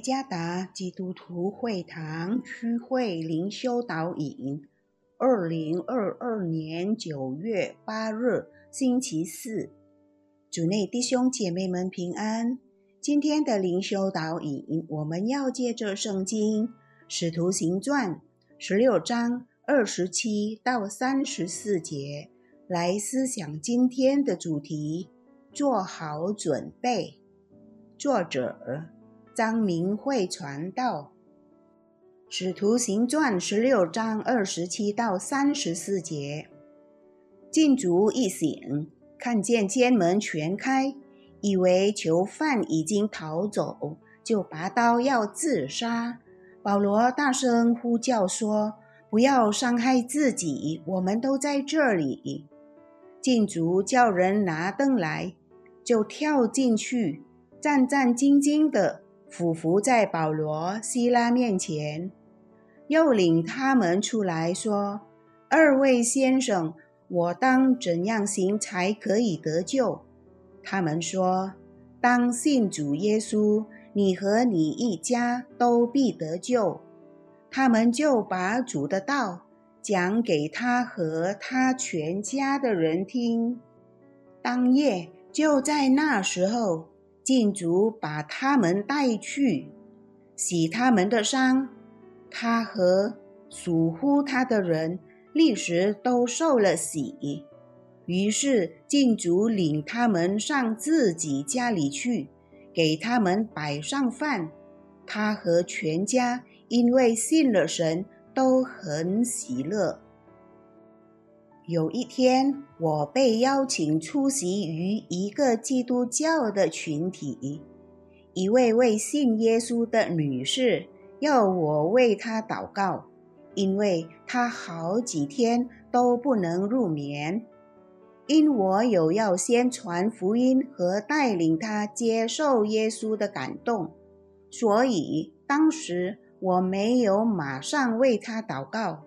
加达基督徒会堂区会灵修导引，二零二二年九月八日，星期四，主内弟兄姐妹们平安。今天的灵修导引，我们要借着圣经《使徒行传》十六章二十七到三十四节来思想今天的主题：做好准备。作者。张明慧传道，《使徒行传》十六章二十七到三十四节。禁足一醒，看见监门全开，以为囚犯已经逃走，就拔刀要自杀。保罗大声呼叫说：“不要伤害自己，我们都在这里。”禁足叫人拿灯来，就跳进去，战战兢兢的。俯伏在保罗、希拉面前，又领他们出来说：“二位先生，我当怎样行才可以得救？”他们说：“当信主耶稣，你和你一家都必得救。”他们就把主的道讲给他和他全家的人听。当夜就在那时候。禁足把他们带去，洗他们的伤。他和属乎他的人立时都受了洗。于是禁足领他们上自己家里去，给他们摆上饭。他和全家因为信了神，都很喜乐。有一天，我被邀请出席于一个基督教的群体。一位为信耶稣的女士要我为她祷告，因为她好几天都不能入眠。因我有要先传福音和带领她接受耶稣的感动，所以当时我没有马上为她祷告。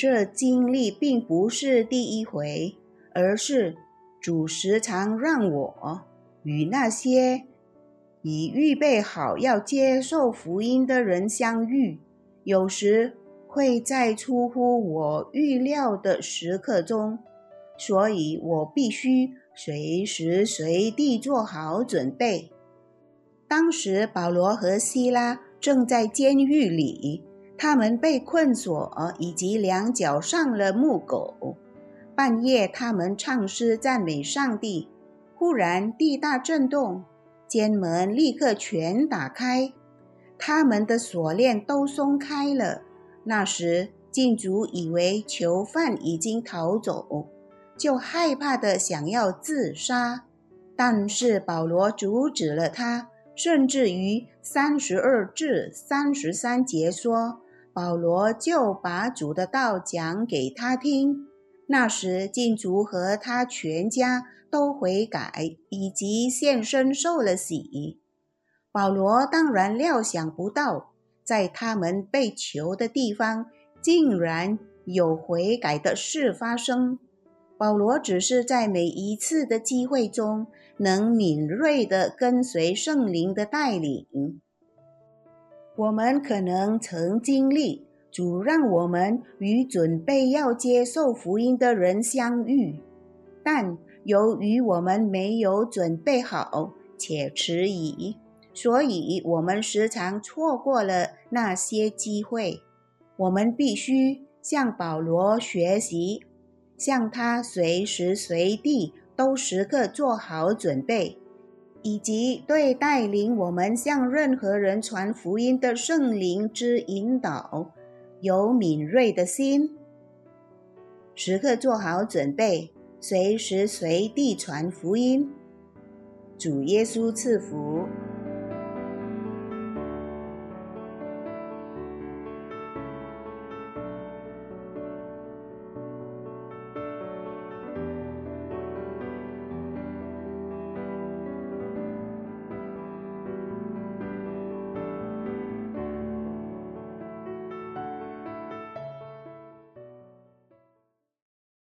这经历并不是第一回，而是主时常让我与那些已预备好要接受福音的人相遇，有时会在出乎我预料的时刻中，所以我必须随时随地做好准备。当时保罗和希拉正在监狱里。他们被困锁，以及两脚上了木狗。半夜，他们唱诗赞美上帝。忽然，地大震动，监门立刻全打开，他们的锁链都松开了。那时，禁足以为囚犯已经逃走，就害怕的想要自杀，但是保罗阻止了他，甚至于三十二至三十三节说。保罗就把主的道讲给他听。那时，禁足和他全家都悔改，以及现身受了洗。保罗当然料想不到，在他们被囚的地方，竟然有悔改的事发生。保罗只是在每一次的机会中，能敏锐地跟随圣灵的带领。我们可能曾经历主让我们与准备要接受福音的人相遇，但由于我们没有准备好且迟疑，所以我们时常错过了那些机会。我们必须向保罗学习，向他随时随地都时刻做好准备。以及对带领我们向任何人传福音的圣灵之引导，有敏锐的心，时刻做好准备，随时随地传福音。主耶稣赐福。